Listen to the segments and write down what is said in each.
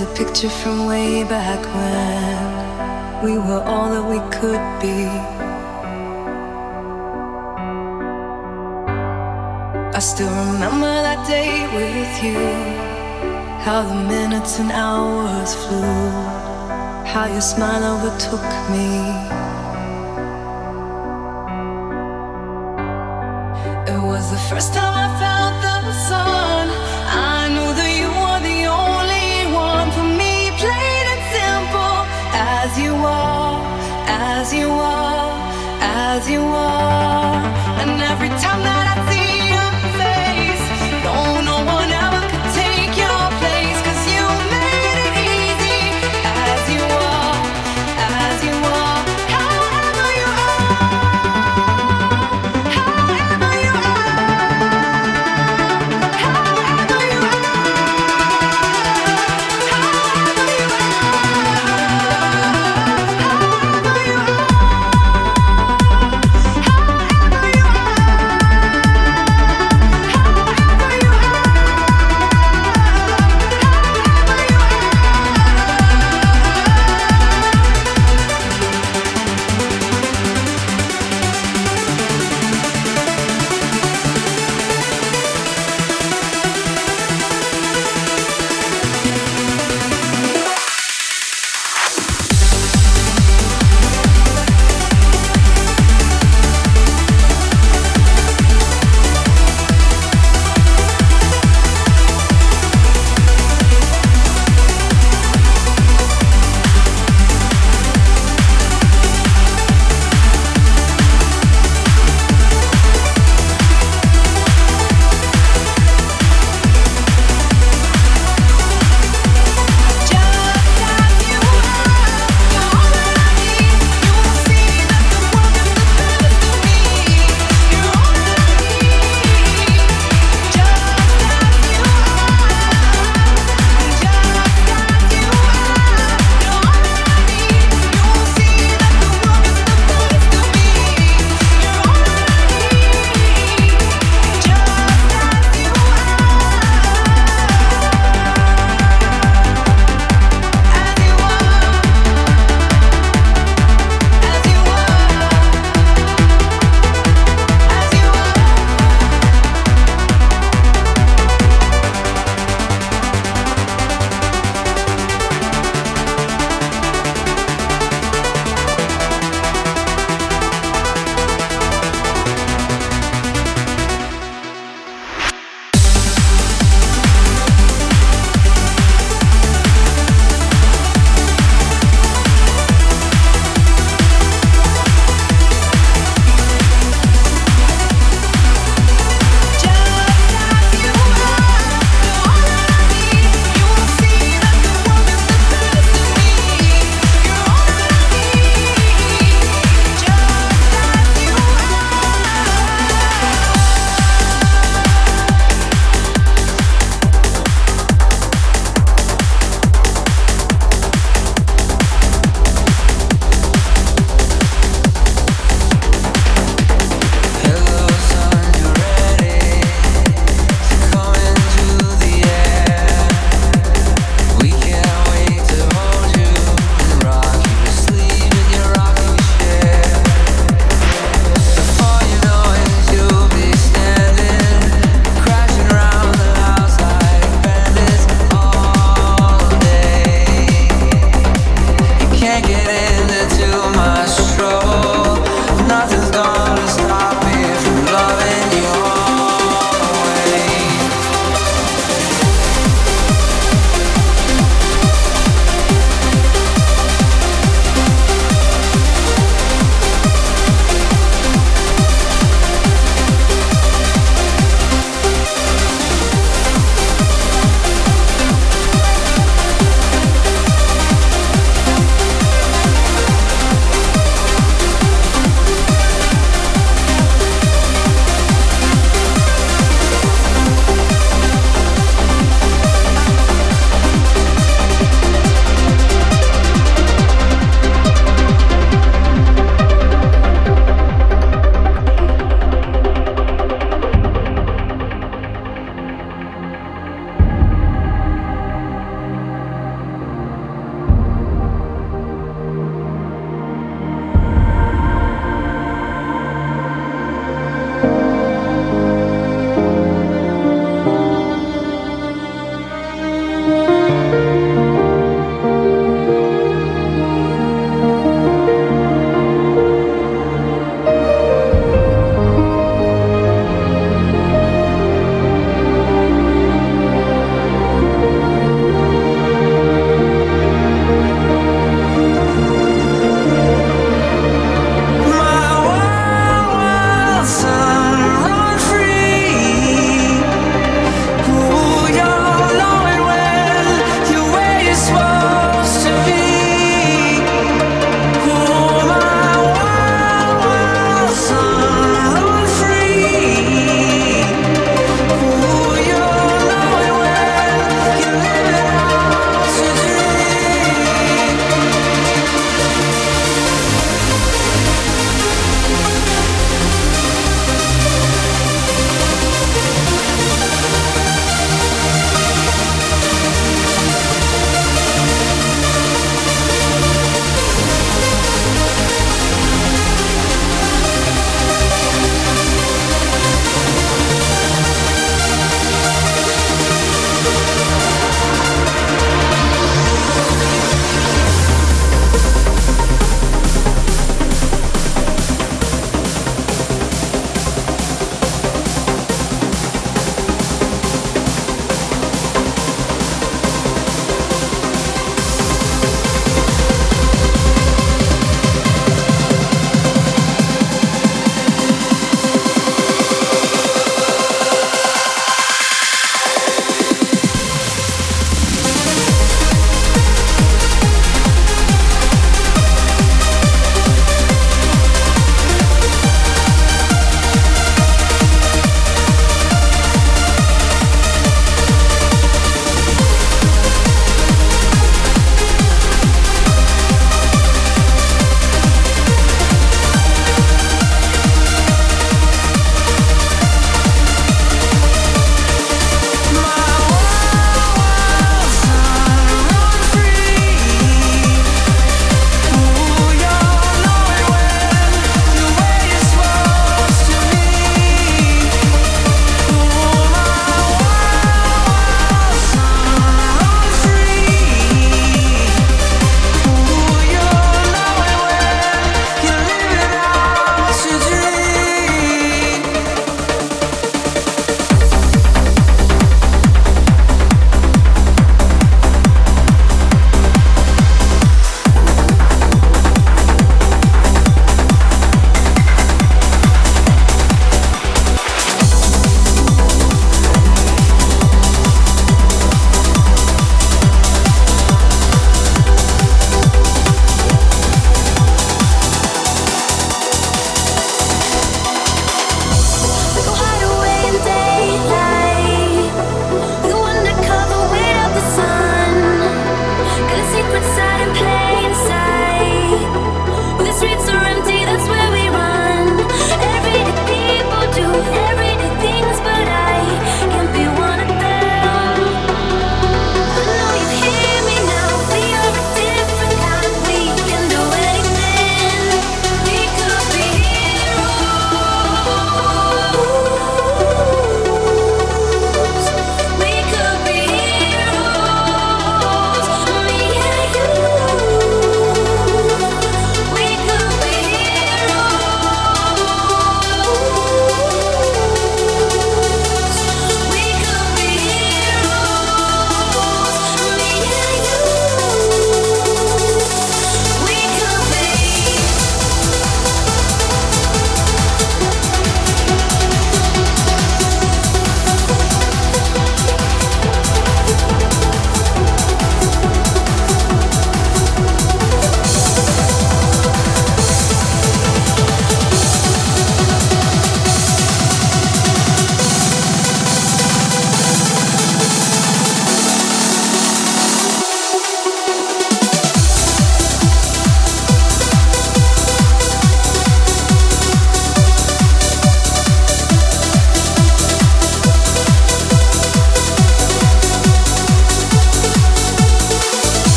A picture from way back when we were all that we could be. I still remember that day with you. How the minutes and hours flew. How your smile overtook me. It was the first time I felt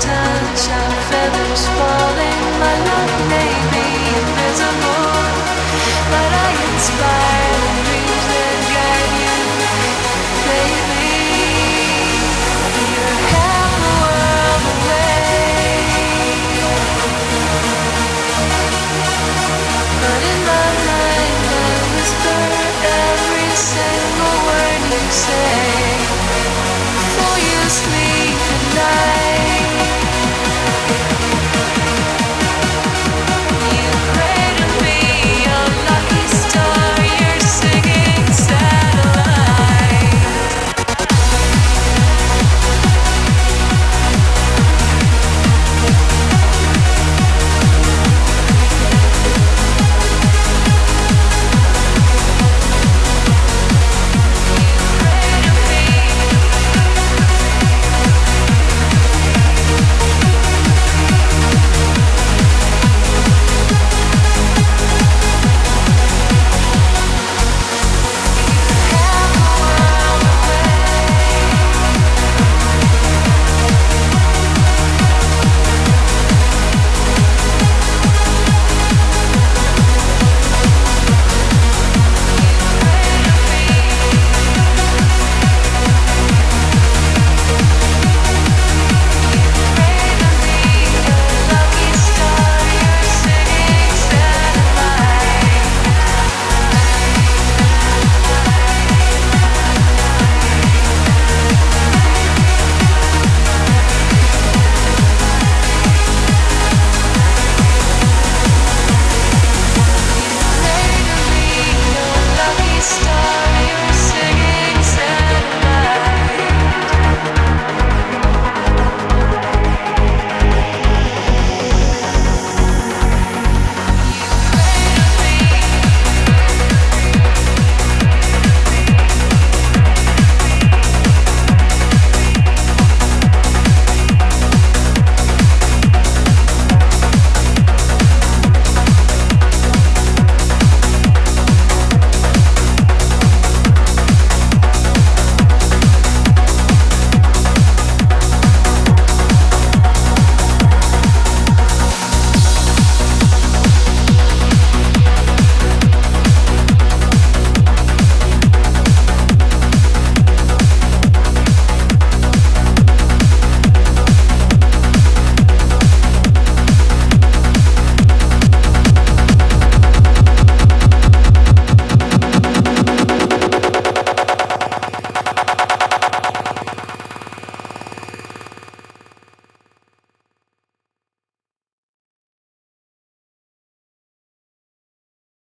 touch our feathers say.